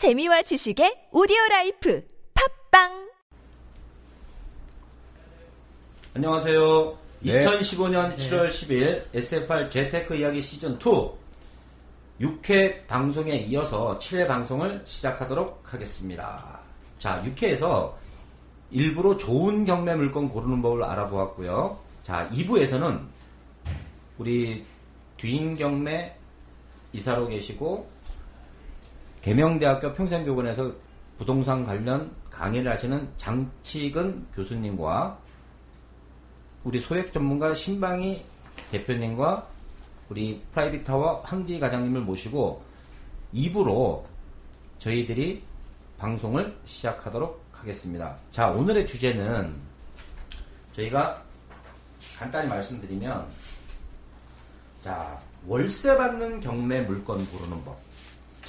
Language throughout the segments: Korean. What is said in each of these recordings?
재미와 지식의 오디오 라이프 팟빵 안녕하세요. 네. 2015년 7월 10일 SFR 재테크 이야기 시즌 2 6회 방송에 이어서 7회 방송을 시작하도록 하겠습니다. 자, 6회에서 일부러 좋은 경매 물건 고르는 법을 알아보았고요. 자, 2부에서는 우리 뒤인 경매 이사로 계시고 계명대학교 평생교원에서 부동산 관련 강의를 하시는 장치근 교수님과 우리 소액 전문가 신방희 대표님과 우리 프라이빗타워 황지 과장님을 모시고 2부로 저희들이 방송을 시작하도록 하겠습니다. 자, 오늘의 주제는 저희가 간단히 말씀드리면 자, 월세 받는 경매 물건 고르는 법.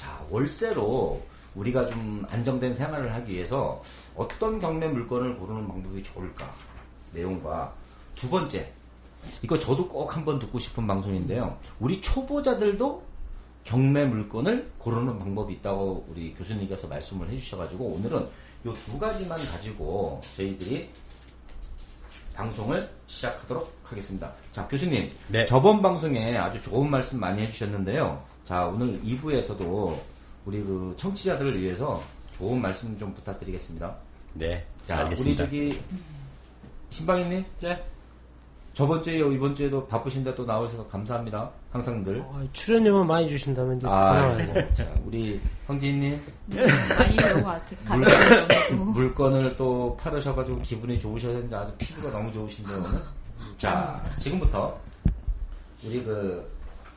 자, 월세로 우리가 좀 안정된 생활을 하기 위해서 어떤 경매 물건을 고르는 방법이 좋을까? 내용과 두 번째, 이거 저도 꼭 한번 듣고 싶은 방송인데요. 우리 초보자들도 경매 물건을 고르는 방법이 있다고 우리 교수님께서 말씀을 해주셔가지고 오늘은 이 두 가지만 가지고 저희들이 방송을 시작하도록 하겠습니다. 자, 교수님. 네. 저번 방송에 아주 좋은 말씀 많이 해주셨는데요. 자, 오늘 2부에서도 우리 그 청취자들을 위해서 좋은 말씀 좀 부탁드리겠습니다. 네, 자, 알겠습니다. 우리 저기 신방희님, 네. 저번 주에 이번 주에도 바쁘신데 또 나오셔서 감사합니다. 항상 늘. 어, 출연료만 많이 주신다면 이제 더 아, 나와야죠. 자, 우리 형진님 많이 왔을 물, 가능성이 물건을 또 팔으셔가지고 기분이 좋으셨는지 아주 피부가 너무 좋으신데 오늘. 자, 지금부터 우리 그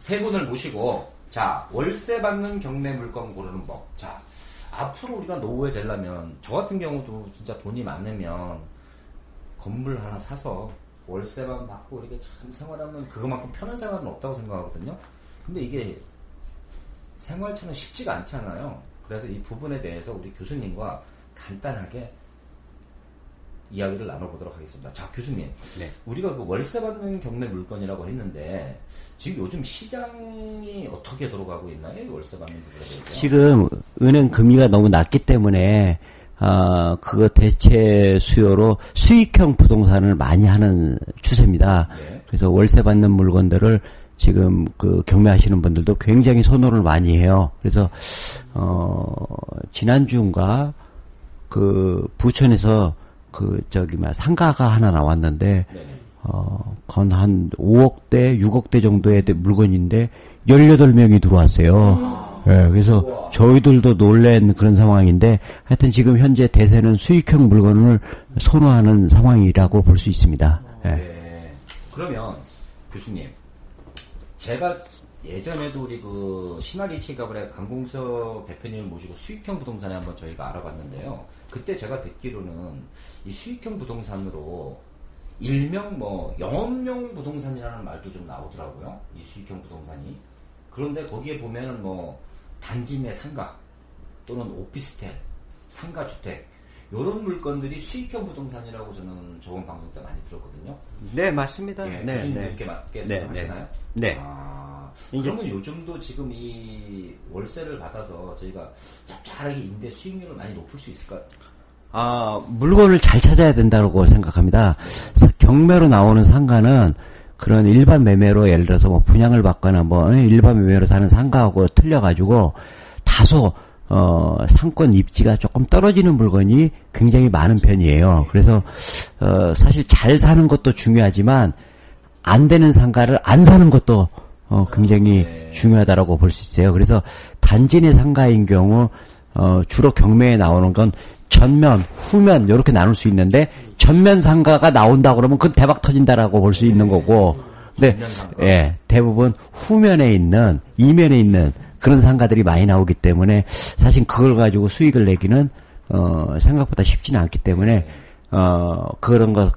세 분을 모시고 자 월세 받는 경매 물건 고르는 법. 자 앞으로 우리가 노후에 되려면 저 같은 경우도 진짜 돈이 많으면 건물 하나 사서 월세만 받고 이렇게 참 생활하면 그거만큼 편한 생활은 없다고 생각하거든요. 근데 이게 생활처럼 쉽지가 않잖아요. 그래서 이 부분에 대해서 우리 교수님과 간단하게 이야기를 나눠보도록 하겠습니다. 자, 교수님. 네. 우리가 그 월세 받는 경매 물건이라고 했는데, 지금 요즘 시장이 어떻게 돌아가고 있나요? 이 월세 받는 물건에 대해서. 지금 은행 금리가 너무 낮기 때문에 아 그거 대체 수요로 수익형 부동산을 많이 하는 추세입니다. 네. 그래서 월세 받는 물건들을 지금 그 경매하시는 분들도 굉장히 선호를 많이 해요. 그래서 어 지난주인가 그 부천에서 그 저기 막 상가가 하나 나왔는데 네네. 어, 건 한 5억대, 6억대 정도의 물건인데 18명이 들어왔어요. 예, 그래서 저희들도 놀란 그런 상황인데 하여튼 지금 현재 대세는 수익형 물건을 선호하는 상황이라고 볼 수 있습니다. 예. 네. 그러면, 교수님. 제가 예전에도 우리 그 시나리 치 가브의 강공석 대표님을 모시고 수익형 부동산에 한번 저희가 알아봤는데요. 그때 제가 듣기로는 이 수익형 부동산으로 일명 뭐 영업용 부동산이라는 말도 좀 나오더라고요. 이 수익형 부동산이. 그런데 거기에 보면은 뭐 단지 내 상가 또는 오피스텔, 상가 주택 이런 물건들이 수익형 부동산이라고 저는 저번 방송 때 많이 들었거든요. 네, 맞습니다. 예, 교수님 이렇게 맞게 네, 생각하시나요? 네. 아, 이제- 그러면 요즘도 지금 이 월세를 받아서 저희가 짭짤하게 임대 수익률을 많이 높일 수 있을까요? 아, 물건을 잘 찾아야 된다고 생각합니다. 사- 경매로 나오는 상가는 그런 일반 매매로 예를 들어서 뭐 분양을 받거나 뭐 일반 매매로 사는 상가하고 틀려가지고 다소 어, 상권 입지가 조금 떨어지는 물건이 굉장히 많은 편이에요. 그래서 어, 사실 잘 사는 것도 중요하지만 안 되는 상가를 안 사는 것도 어, 굉장히 네. 중요하다라고 볼 수 있어요. 그래서 단지 내 상가인 경우 어, 주로 경매에 나오는 건 전면, 후면 이렇게 나눌 수 있는데 전면 상가가 나온다 그러면 그건 대박 터진다라고 볼 수 있는 거고. 네, 상가. 예, 대부분 후면에 있는 이면에 있는 그런 상가들이 많이 나오기 때문에 사실 그걸 가지고 수익을 내기는 어, 생각보다 쉽지는 않기 때문에 어, 그런 거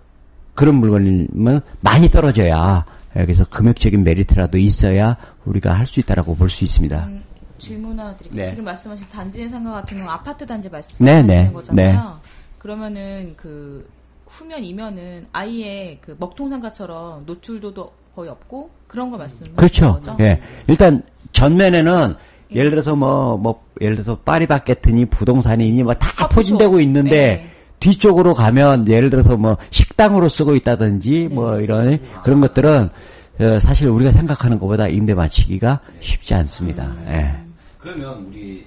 그런 물건이면 많이 떨어져야 예, 그래서 금액적인 메리트라도 있어야 우리가 할 수 있다라고 볼 수 있습니다. 음, 질문 하나 드릴게요. 네. 지금 말씀하신 단지 내 상가 같은 경우 아파트 단지 네, 말씀하시는 네, 거잖아요. 그러면은 그 후면 이면은 아예 그 먹통상가처럼 노출도도 거의 없고 그런 거 말씀하시는 그렇죠. 거죠? 예. 일단 전면에는 예를 들어서 뭐, 뭐, 예를 들어서 파리바게트니 부동산이니 뭐다 커피숍. 포진되고 있는데 네. 뒤쪽으로 가면 예를 들어서 뭐 식당으로 쓰고 있다든지 뭐 이런 그런 것들은 어, 사실 우리가 생각하는 것보다 임대 맞추기가 쉽지 않습니다. 예. 그러면 우리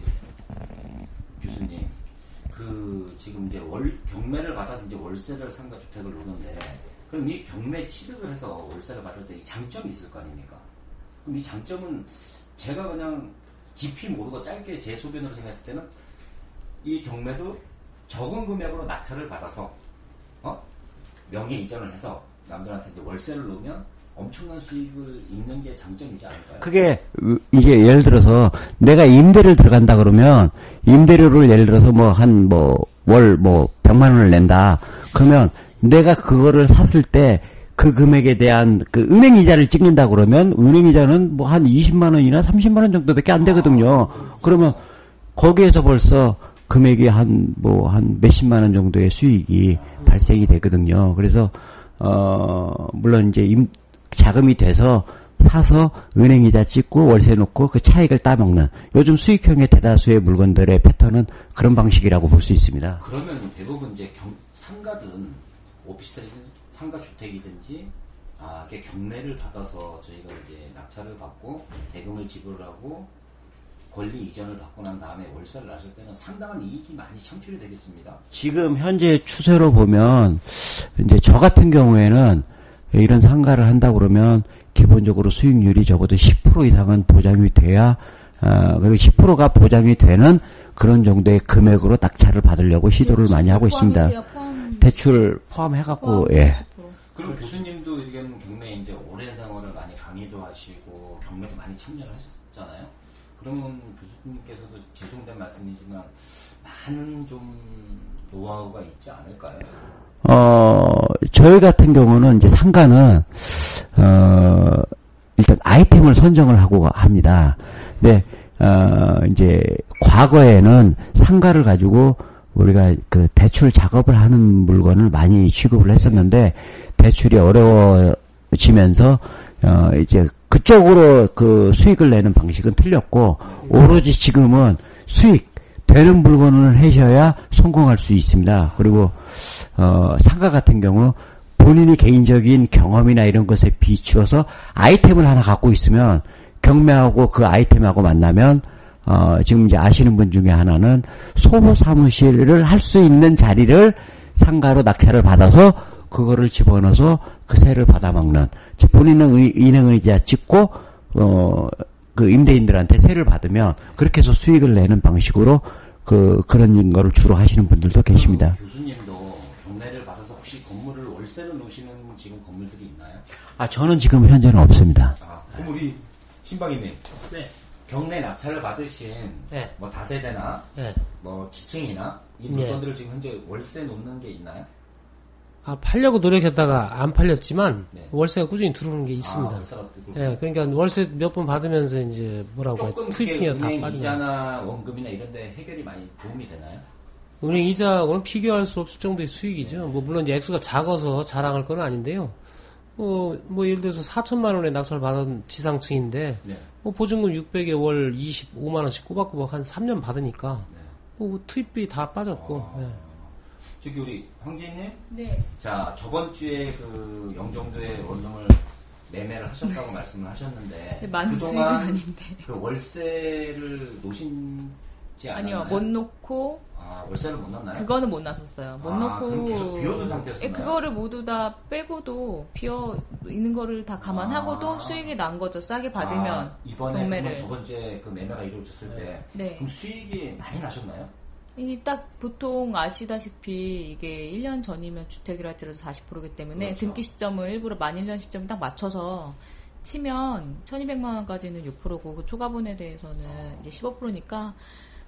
교수님 그 지금 이제 월 경매를 받아서 이제 월세를 상가 주택을 놓는데 그럼 이 경매 취득을 해서 월세를 받을 때이 장점이 있을 거 아닙니까? 그럼 이 장점은 제가 그냥 깊이 모르고 짧게 제 소견으로 생각했을 때는 이 경매도 적은 금액으로 낙찰을 받아서 어? 명예 이전을 해서 남들한테 월세를 놓으면 엄청난 수익을 잇는 게 장점이지 않을까요? 그게 으, 이게 예를 들어서 내가 임대를 들어간다 그러면 임대료를 예를 들어서 뭐 한 뭐월뭐 100만 원을 낸다. 그러면 내가 그거를 샀을 때 그 금액에 대한 그 은행 이자를 찍는다 그러면 은행 이자는 뭐 한 20만 원이나 30만 원 정도밖에 안 되거든요. 그러면 거기에서 벌써 금액이 한 뭐 한 몇십만 원 정도의 수익이 발생이 되거든요. 그래서 어 물론 이제 임 자금이 돼서 사서 은행 이자 찍고 월세 놓고 그 차익을 따먹는 요즘 수익형의 대다수의 물건들의 패턴은 그런 방식이라고 볼 수 있습니다. 그러면 대부분 이제 경, 상가든 오피스텔이든 상가 주택이든지 아, 경매를 받아서 저희가 이제 낙찰을 받고 대금을 지불하고 권리 이전을 받고 난 다음에 월세를 하실 때는 상당한 이익이 많이 창출이 되겠습니다. 지금 현재 추세로 보면 이제 저 같은 경우에는 이런 상가를 한다 그러면 기본적으로 수익률이 적어도 10% 이상은 보장이 돼야 어, 그리고 10%가 보장이 되는 그런 정도의 금액으로 낙찰을 받으려고 시도를 많이 하고 있습니다. 대출 포함해갖고 포함 예. 50%. 그럼 교수님도 이런 경매 이제 오랜 생활을 많이 강의도 하시고 경매도 많이 참여를 하셨잖아요. 그러면 교수님께서도 죄송된 말씀이지만 많은 좀 노하우가 있지 않을까요? 어, 저희 같은 경우는 이제 상가는, 어, 일단 아이템을 선정을 하고 합니다. 근데, 어, 이제, 과거에는 상가를 가지고 우리가 그 대출 작업을 하는 물건을 많이 취급을 했었는데, 대출이 어려워지면서, 어, 이제 그쪽으로 그 수익을 내는 방식은 틀렸고, 오로지 지금은 수익, 되는 물건을 하셔야 성공할 수 있습니다. 그리고 어, 상가 같은 경우 본인이 개인적인 경험이나 이런 것에 비추어서 아이템을 하나 갖고 있으면 경매하고 그 아이템하고 만나면 어, 지금 이제 아시는 분 중에 하나는 소보 사무실을 할 수 있는 자리를 상가로 낙찰을 받아서 그거를 집어넣어서 그 세를 받아먹는 즉 본인은 의- 은행의자 찍고 어, 그 임대인들한테 세를 받으면 그렇게 해서 수익을 내는 방식으로 그 그런 거를 주로 하시는 분들도 계십니다. 교수님도 경매를 받아서 혹시 건물을 월세로 놓으시는 지금 건물들이 있나요? 아 저는 지금 현재는 없습니다. 아, 그럼 우리 신방이님. 네. 경매 낙찰을 받으신 네. 뭐 다세대나 예. 뭐 지층이나 이 네. 물건들을 지금 현재 월세 놓는 게 있나요? 아, 팔려고 노력했다가 안 팔렸지만 네. 월세가 꾸준히 들어오는 게 있습니다. 아. 예, 그러니까 월세 몇 번 받으면서 이제 뭐라고 조금 투입비가 다 은행 빠지나. 이자나 원금이나 이런 데 해결이 많이 도움이 되나요? 은행 이자하고는 비교할 수 없을 정도의 수익이죠. 뭐 물론 이제 액수가 작아서 자랑할 건 아닌데요. 뭐, 뭐 예를 들어서 4천만 원에 낙찰 받은 지상층인데 네. 뭐 보증금 600에 월 25만 원씩 꼬박꼬박 한 3년 받으니까 네. 뭐 투입비 다 빠졌고. 아. 예. 저기 우리 황진님, 네. 자 저번 주에 그 영종도의 원룸을 매매를 하셨다고 말씀을 하셨는데 네, 그동안. 그 월세를 놓으신지? 아니요, 못 놓고, 아 월세를 못 넣나요? 그거는 못 놨었어요. 못 아, 놓고. 그럼 계속 비워둔 상태였었나요? 예, 그거를 모두 다 빼고도, 비어 있는 거를 다 감안하고도 아. 수익이 난 거죠. 싸게 받으면. 아, 이번에. 그러면 저번 주에 그 매매가 이루어졌을 때 네. 그럼 수익이 많이 나셨나요? 이딱 보통 아시다시피 이게 1년 전이면 주택이라 할지라도 40%이기 때문에 그렇죠. 등기 시점을 일부러 만 1년 시점 딱 맞춰서 치면 1200만 원까지는 6%고 그 초과분에 대해서는 이제 15%니까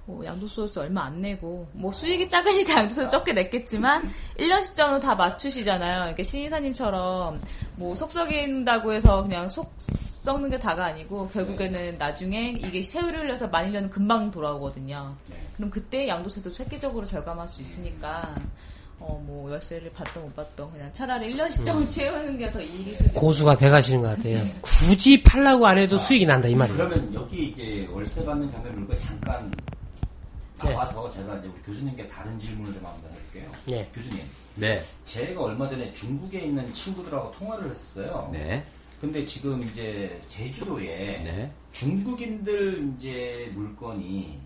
뭐 양도소득세 얼마 안 내고 뭐 수익이 작으니까 양도소득 적게 냈겠지만 1년 시점으로 다 맞추시잖아요. 이렇게 신이사님처럼 뭐 속 썩인다고 해서 그냥 속 썩는 게 다가 아니고 결국에는 나중에 이게 세월이 흘려서 만 1년은 금방 돌아오거든요. 네. 그럼 그때 양도세도 획기적으로 절감할 수 있으니까 어, 뭐, 열쇠를 받던 못 받던 그냥 차라리 1년 시점을 채우는 게 더 이익이 수 고수가 돼가시는 것 같아요. 굳이 팔라고 안 해도 수익이 난다 이 말이에요. 그러면 여기 이제 월세 받는 경매 물건 잠깐 나와서 제가 이제 우리 교수님께 다른 질문을 좀 한번 해볼게요. 네. 교수님, 네. 제가 얼마 전에 중국에 있는 친구들하고 통화를 했었어요. 네. 근데 지금 이제 제주도에 네. 중국인들 이제 물건이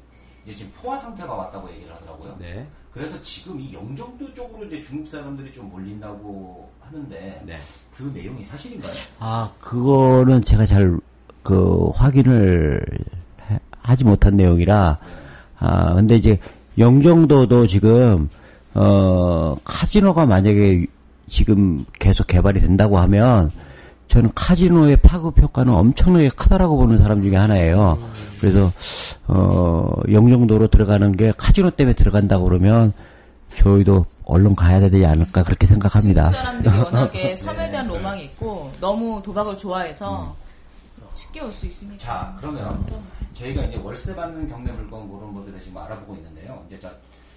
이제 지금 포화 상태가 왔다고 얘기를 하더라고요. 네. 그래서 지금 이 영종도 쪽으로 이제 중국 사람들이 좀 몰린다고 하는데 네. 그 내용이 사실인가요? 아, 그거는 제가 잘, 그, 확인을 해- 하지 못한 내용이라, 아, 근데 이제, 영종도도 지금, 어, 카지노가 만약에 지금 계속 개발이 된다고 하면, 저는 카지노의 파급 효과는 엄청나게 크다라고 보는 사람 중에 하나예요. 그래서, 어, 영종도로 들어가는 게 카지노 때문에 들어간다고 그러면, 저희도 얼른 가야 되지 않을까, 그렇게 생각합니다. 사람들이 워낙에 섬에 대한 로망이 있고 너무 도박을 좋아해서 쉽게 올 수 있으니까. 자, 그러면 저희가 이제 월세 받는 경매 물건 그런 것에 대해서 지금 알아보고 있는데요. 이제 자,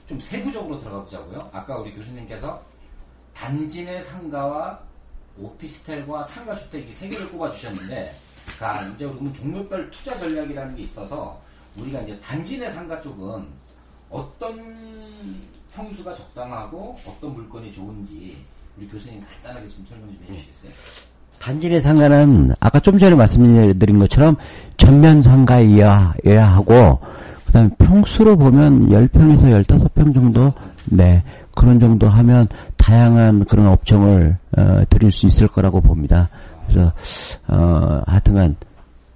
좀 세부적으로 들어가 보자고요. 아까 우리 교수님께서 단지 내 상가와 오피스텔과 상가 주택이 세 개를 꼽아 주셨는데, 자, 이제 그러면 종류별 투자 전략이라는 게 있어서 우리가 이제 단지 내 상가 쪽은 어떤 평수가 적당하고 어떤 물건이 좋은지 우리 교수님 간단하게 좀 설명 좀 해주시겠어요? 단지 내 상가는 아까 좀 전에 말씀드린 것처럼 전면 상가여야 여야 하고 그다음에 평수로 보면 10평에서 15평 정도 네 그런 정도 하면 다양한 그런 업종을 어, 드릴 수 있을 거라고 봅니다. 그래서 어 하여튼간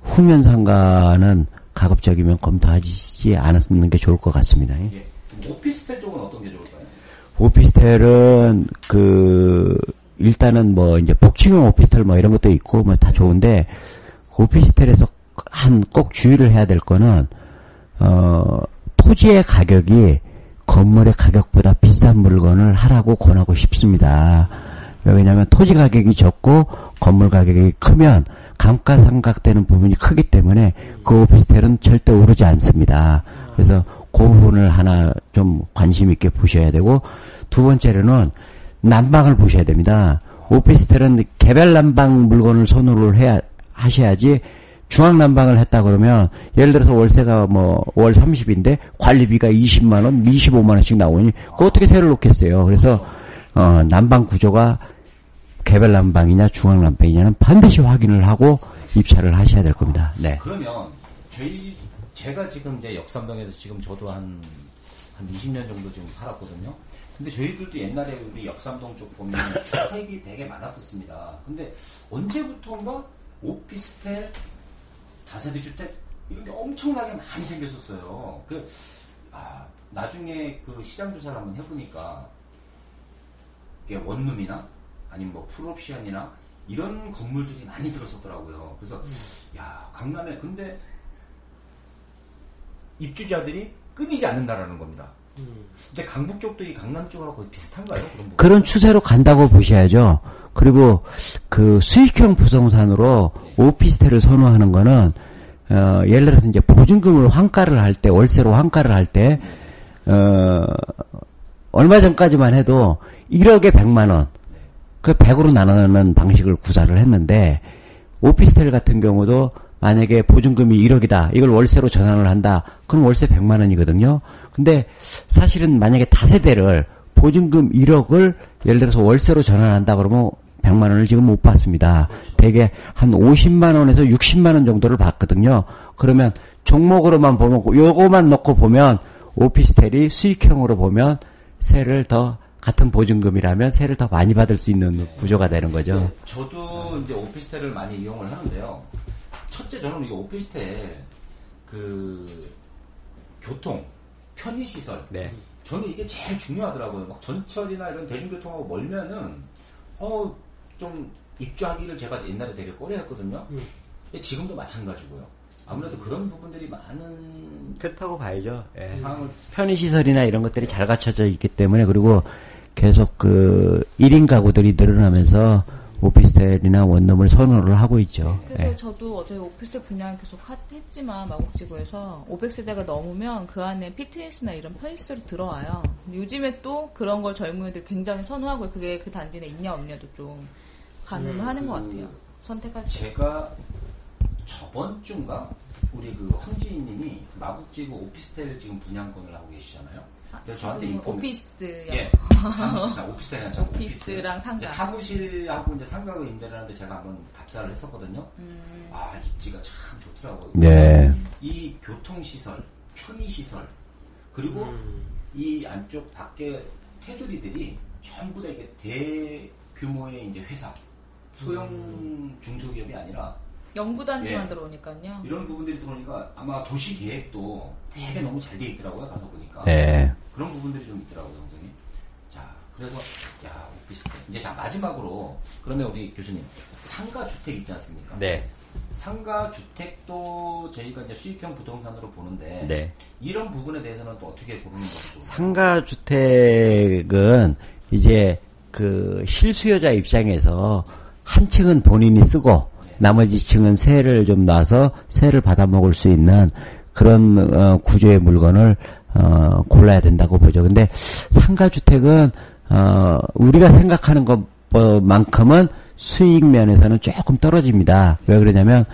후면 상가는 가급적이면 검토하지 않았는 게 좋을 것 같습니다. 예. 오피스텔 쪽은 어떤 게 좋을까요? 오피스텔은 그 일단은 뭐 이제 복층형 오피스텔 뭐 이런 것도 있고 뭐 다 좋은데 오피스텔에서 한 꼭 주의를 해야 될 거는 어 토지의 가격이 건물의 가격보다 비싼 물건을 하라고 권하고 싶습니다. 왜냐하면 토지 가격이 적고 건물 가격이 크면 감가상각되는 부분이 크기 때문에 그 오피스텔은 절대 오르지 않습니다. 그래서 그 부분을 하나 좀 관심 있게 보셔야 되고 두 번째로는 난방을 보셔야 됩니다. 오피스텔은 개별 난방 물건을 손으로 해야 하셔야지 중앙 난방을 했다 그러면 예를 들어서 월세가 뭐 월 30인데 관리비가 20만 원, 25만 원씩 나오니 그 어떻게 세를 놓겠어요. 그래서 어 난방 구조가 개별 난방이냐 중앙 난방이냐는 반드시 확인을 하고 입찰을 하셔야 될 겁니다. 네. 그러면 저희 제가 지금 이제 역삼동에서 지금 저도 한한 20년 정도 지금 살았거든요. 근데 저희들도 옛날에 우리 역삼동 쪽 보면 주택이 되게 많았었습니다. 근데 언제부턴가 오피스텔, 다세대 주택 이런 게 엄청나게 많이 생겼었어요. 그 아, 나중에 그 시장 조사를 한번 해보니까 이게 원룸이나 아니면 뭐 풀옵션이나 이런 건물들이 많이 들었었더라고요. 그래서 야 강남에 근데 입주자들이 끊이지 않는다라는 겁니다. 근데 강북 쪽도 이 강남 쪽하고 거의 비슷한가요? 그런? 그런 추세로 간다고 보셔야죠. 그리고 그 수익형 부동산으로 오피스텔을 선호하는 거는 어, 예를 들어서 이제 보증금을 환가를 할 때 월세로 환가를 할 때 어, 얼마 전까지만 해도 1억에 100만 원. 그 100으로 나누는 방식을 구사를 했는데 오피스텔 같은 경우도 만약에 보증금이 1억이다. 이걸 월세로 전환을 한다. 그럼 월세 100만 원이거든요. 근데 사실은 만약에 다세대를 보증금 1억을 예를 들어서 월세로 전환한다 그러면 100만 원을 지금 못 받습니다. 대개 한 50만 원에서 60만 원 정도를 받거든요. 그러면 종목으로만 보면 요거만 넣고 보면 오피스텔이 수익형으로 보면 세를 더 같은 보증금이라면 세를 더 많이 받을 수 있는 구조가 되는 거죠. 네, 저도 이제 오피스텔을 많이 이용을 하는데요. 첫째 저는 이 오피스텔 그 교통 편의 시설 네. 저는 이게 제일 중요하더라고요. 막 전철이나 이런 대중교통하고 멀면은 어 좀 입주하기를 제가 옛날에 되게 꺼려 했거든요. 근데 지금도 마찬가지고요. 아무래도 그런 부분들이 많은 그렇다고 봐야죠. 예. 상황을 편의시설이나 이런 것들이 잘 갖춰져 있기 때문에 그리고 계속 그 1인 가구들이 늘어나면서 오피스텔이나 원룸을 선호를 하고 있죠. 그래서 예. 저도 어제 오피스텔 분양 계속 하- 했지만 마곡지구에서 500세대가 넘으면 그 안에 피트니스나 이런 편의시설이 들어와요. 요즘에 또 그런 걸 젊은이들 굉장히 선호하고 그게 그 단지 내 있냐 없냐도 좀 가늠을 음, 하는 것그 같아요. 선택할 때. 제가 저번 주인가 우리 그 황지희님이 마국지구 오피스텔 지금 분양권을 하고 계시잖아요. 그래서 저한테 음, 인포메- 오피스 예, 사무실, 자, 오피스텔이랑 자, 오피스랑 오피스. 상가. 사무실하고 이제 상가가 임대를 하는데 제가 한번 답사를 했었거든요. 음. 아, 입지가 참 좋더라고요. 네. 이 교통 시설, 편의 시설, 그리고 이 안쪽 밖에 테두리들이 전부 다 이게 대규모의 이제 회사, 소형 중소기업이 아니라 연구단지만 예. 들어 오니까요. 이런 부분들이 들어오니까 아마 도시 계획도 되게 너무 잘 돼 있더라고요. 가서 보니까. 네. 그런 부분들이 좀 있더라고요, 선생님. 자, 그래서, 야, 오피스텔. 이제 자, 마지막으로, 그러면 우리 교수님, 상가 주택 있지 않습니까? 네. 상가 주택도 저희가 이제 수익형 부동산으로 보는데, 네. 이런 부분에 대해서는 또 어떻게 보는 거죠? 상가 주택은 이제 그 실수요자 입장에서 한 층은 본인이 쓰고 나머지 층은 세를 좀 놔서 세를 받아 먹을 수 있는 그런 어, 구조의 물건을 어, 골라야 된다고 보죠. 근데 상가 주택은 어, 우리가 생각하는 것만큼은 수익 면에서는 조금 떨어집니다. 왜 그러냐면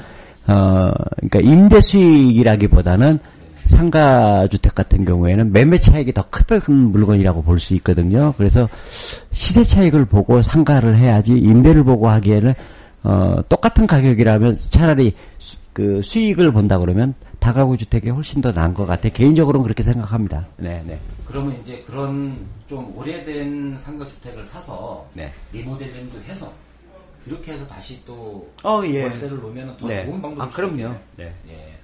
어, 그러니까 임대 수익이라기보다는 상가 주택 같은 경우에는 매매 차익이 더 큰 물건이라고 볼 수 있거든요. 그래서 시세 차익을 보고 상가를 해야지 임대를 보고 하기에는 어, 똑같은 가격이라면 차라리 수, 그 수익을 본다 그러면 다가구 주택이 훨씬 더 나은 것 같아. 개인적으로는 그렇게 생각합니다. 네, 네. 그러면 이제 그런 좀 오래된 상가 주택을 사서, 네. 리모델링도 해서, 이렇게 해서 다시 또, 어, 예. 월세를 놓으면 더 네. 좋은 방법이 아, 그럼요. 네. 예.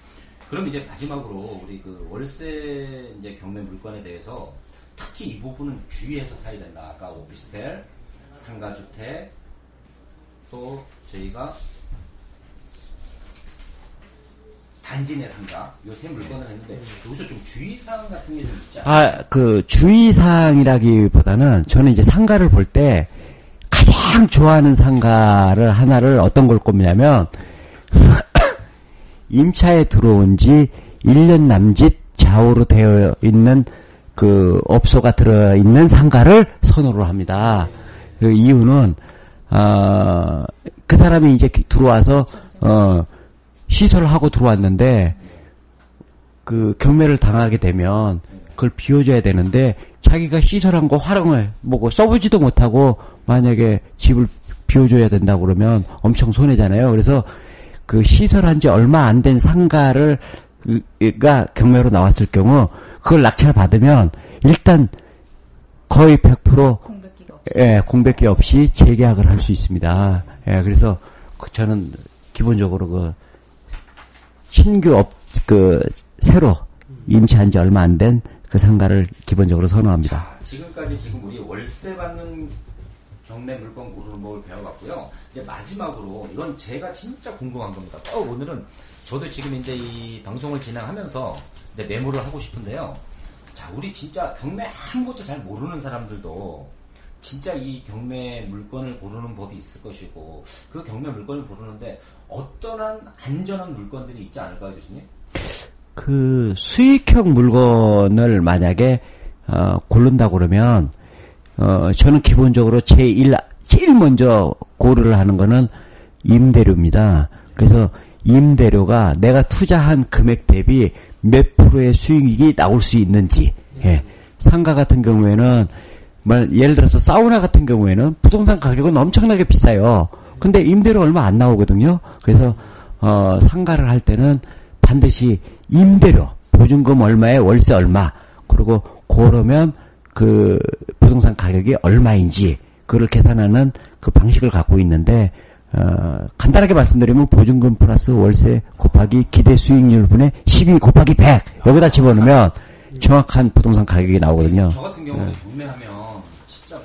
그럼 이제 마지막으로 우리 그 월세 이제 경매 물건에 대해서 특히 이 부분은 주의해서 사야 된다. 아까 오피스텔, 상가주택, 또 저희가 단지 내 상가 요세 물건을 했는데 여기서 좀 주의사항 같은 게 좀 있지 않아요? 아, 그 주의사항이라기보다는 저는 이제 상가를 볼 때 가장 좋아하는 상가를 하나를 어떤 걸 꼽냐면 임차에 들어온 지 1년 남짓 좌우로 되어 있는 그 업소가 들어 있는 상가를 선호를 합니다. 그 이유는 아, 그 사람이 이제 들어와서 어, 시설을 하고 들어왔는데 그 경매를 당하게 되면 그걸 비워줘야 되는데 자기가 시설한 거 활용을 뭐고 써보지도 못하고 만약에 집을 비워줘야 된다고 그러면 엄청 손해잖아요. 그래서 그 시설한 지 얼마 안 된 상가를 가 경매로 나왔을 경우 그걸 낙찰 받으면 일단 거의 100% 공백기가 없 예, 공백기 없이 재계약을 할 수 있습니다. 예, 그래서 그 저는 기본적으로 그 신규 업, 그 새로 임차한 지 얼마 안 된 그 상가를 기본적으로 선호합니다. 자, 지금까지 지금 우리 월세 받는 경매 물건 고르는 법을 배워갔고요. 이제 마지막으로 이건 제가 진짜 궁금한 겁니다. 어, 오늘은 저도 지금 이제 이 방송을 진행하면서 이제 메모를 하고 싶은데요. 자, 우리 진짜 경매 아무것도 잘 모르는 사람들도 진짜 이 경매 물건을 고르는 법이 있을 것이고 그 경매 물건을 고르는데 어떠한 안전한 물건들이 있지 않을까요, 교수님? 그 수익형 물건을 만약에 어, 고른다 그러면 어, 저는 기본적으로 제일 제일 먼저 고려를 하는 거는 임대료입니다. 그래서 임대료가 내가 투자한 금액 대비 몇 프로의 수익이 나올 수 있는지. 예. 상가 같은 경우에는 말- 예를 들어서 사우나 같은 경우에는 부동산 가격은 엄청나게 비싸요. 근데 임대료 얼마 안 나오거든요. 그래서 어, 상가를 할 때는 반드시 임대료, 보증금 얼마에 월세 얼마, 그리고 그러면 그 부동산 가격이 얼마인지 그걸 계산하는 그 방식을 갖고 있는데 어, 간단하게 말씀드리면 보증금 플러스 월세 곱하기 기대 수익률 분의 12 곱하기 100 여기다 집어넣으면 정확한 부동산 가격이 나오거든요. 저 같은 경우는 경매하면 진짜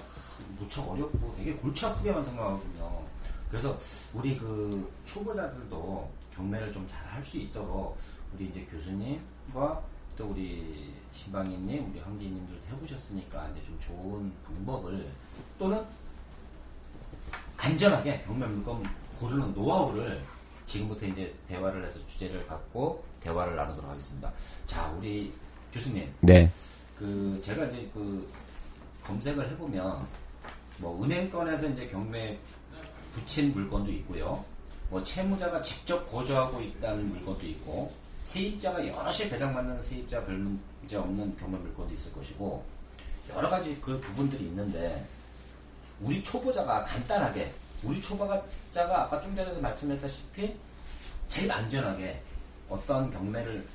무척 어렵고 되게 골치 아프게만 생각하거든요. 그래서 우리 그 초보자들도 경매를 좀 잘 할 수 있도록 우리 이제 교수님과 또 우리 신방이님, 우리 황지님들 해보셨으니까 이제 좀 좋은 방법을 또는 안전하게 경매 물건 고르는 노하우를 지금부터 이제 대화를 해서 주제를 갖고 대화를 나누도록 하겠습니다. 자, 우리 교수님, 네. 그 제가 이제 그 검색을 해보면 뭐 은행권에서 이제 경매 붙인 물건도 있고요. 뭐 채무자가 직접 거주하고 있다는 물건도 있고 세입자가 여럿이 배당받는 세입자 별 문제 없는 경매 물건도 있을 것이고 여러 가지 그 부분들이 있는데 우리 초보자가 간단하게 우리 초보자가 아까 좀 전에도 말씀했다시피 제일 안전하게 어떤 경매를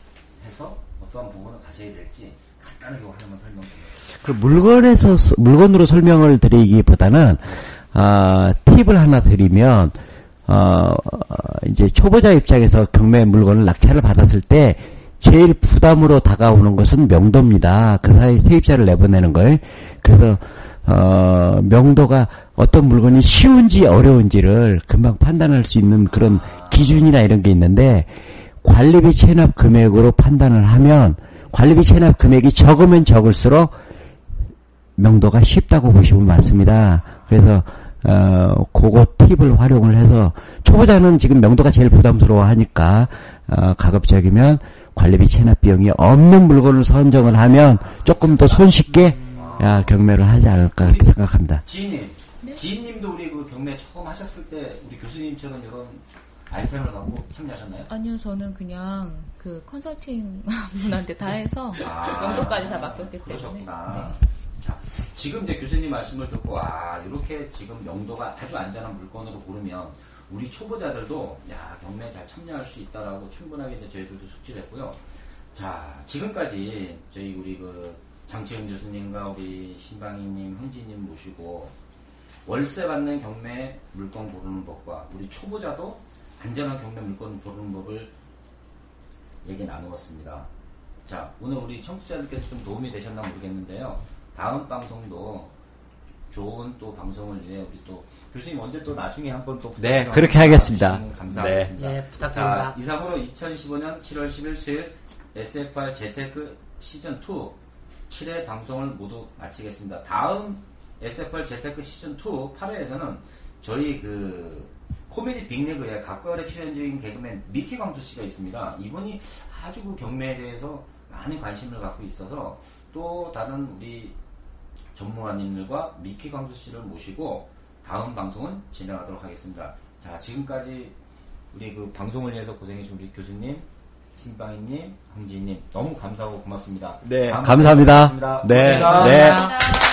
해서 어떠한 부분을 가셔야 될지 간단하게 하나만 설명 좀 해주세요. 그 물건에서 서- 물건으로 설명을 드리기보다는 아, 팁을 하나 드리면 어, 이제 초보자 입장에서 경매 물건을 낙찰을 받았을 때 제일 부담으로 다가오는 것은 명도입니다. 그 사이 세입자를 내보내는 걸. 그래서 어, 명도가 어떤 물건이 쉬운지 어려운지를 금방 판단할 수 있는 그런 기준이나 이런 게 있는데 관리비 체납 금액으로 판단을 하면 관리비 체납 금액이 적으면 적을수록 명도가 쉽다고 보시면 맞습니다. 그래서 어 그거 팁을 활용을 해서 초보자는 지금 명도가 제일 부담스러워 하니까 어 가급적이면 관리비 체납 비용이 없는 물건을 선정을 하면 조금 더 손쉽게 야, 경매를 하지 않을까 그렇게 생각합니다. 지인님, 지인님도 우리 그 경매 처음 하셨을 때 우리 교수님처럼 이런 아이템을 갖고 참여하셨나요? 아니요, 저는 그냥 그 컨설팅 분한테 다 해서 아, 명도까지 다 맡겼기 때문에. 그러셨구나. 네. 자, 지금 이제 교수님 말씀을 듣고 와 이렇게 지금 명도가 아주 안전한 물건으로 고르면 우리 초보자들도 야 경매에 잘 참여할 수 있다라고 충분하게 이제 저희들도 숙지를 했고요. 자 지금까지 저희 우리 그 장채은 교수님과 우리 신방희님, 흥지님 모시고 월세 받는 경매 물건 고르는 법과 우리 초보자도 안전한 경매 물건 고르는 법을 얘기 나누었습니다. 자, 오늘 우리 청취자들께서 좀 도움이 되셨나 모르겠는데요. 다음 방송도 좋은 또 방송을 위해 우리 또 교수님 언제 또 나중에 한번 또 네, 그렇게 하겠습니다. 감사하겠습니다. 네, 부탁드립니다. 자, 이상으로 2015년 7월 10일 수요일 SFR 재테크 시즌 2 7회 방송을 모두 마치겠습니다. 다음 SFR 재테크 시즌 2 8회에서는 저희 그 코미디 빅리그에 각별의 출연 중인 개그맨 미키 광수 씨가 있습니다. 이분이 아주 그 경매에 대해서 많은 관심을 갖고 있어서 또 다른 우리 전문가님들과 미키 광수 씨를 모시고 다음 방송은 진행하도록 하겠습니다. 자, 지금까지 우리 그 방송을 위해서 고생해주신 우리 교수님, 신방희님, 황지희님 너무 감사하고 고맙습니다. 네, 감사합니다. 뵙겠습니다. 네, 고맙습니다. 네. 감사합니다.